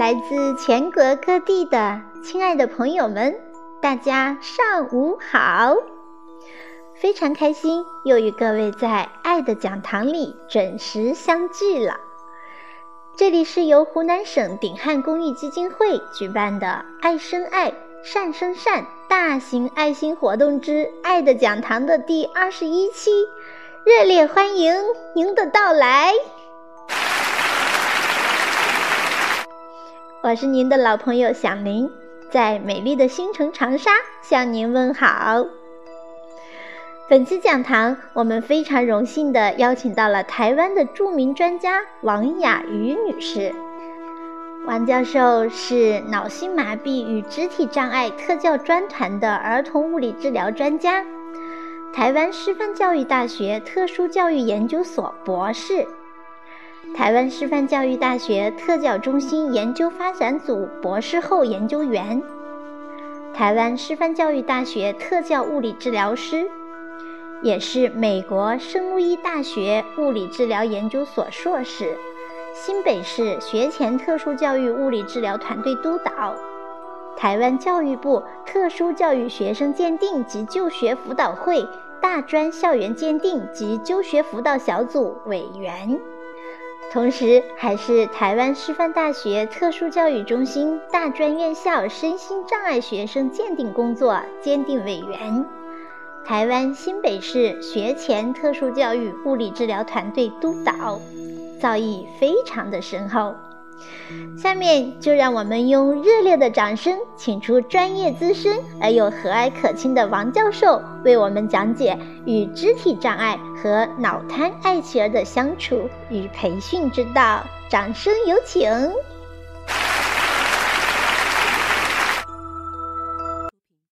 来自全国各地的亲爱的朋友们，大家上午好！非常开心又与各位在爱的讲堂里准时相聚了。这里是由湖南省鼎汉公益基金会举办的“爱生爱，善生善”大型爱心活动之爱的讲堂的第二十一期，热烈欢迎您的到来！我是您的老朋友小林，在美丽的新城长沙向您问好。本期讲堂，我们非常荣幸地邀请到了台湾的著名专家王雅瑜女士。王教授是脑性麻痹与肢体障碍特教专团的儿童物理治疗专家，台湾师范教育大学特殊教育研究所博士。台湾师范教育大学特教中心研究发展组博士后研究员，台湾师范教育大学特教物理治疗师，也是美国圣路易大学物理治疗研究所硕士，新北市学前特殊教育物理治疗团队督导，台湾教育部特殊教育学生鉴定及就学辅导会大专校园鉴定及就学辅导小组委员。同时，还是台湾师范大学特殊教育中心大专院校身心障碍学生鉴定工作鉴定委员，台湾新北市学前特殊教育物理治疗团队督导，造诣非常的深厚。下面就让我们用热烈的掌声，请出专业资深而又和蔼可亲的王教授，为我们讲解与肢体障碍和脑瘫爱企儿的相处与培训之道。掌声有请。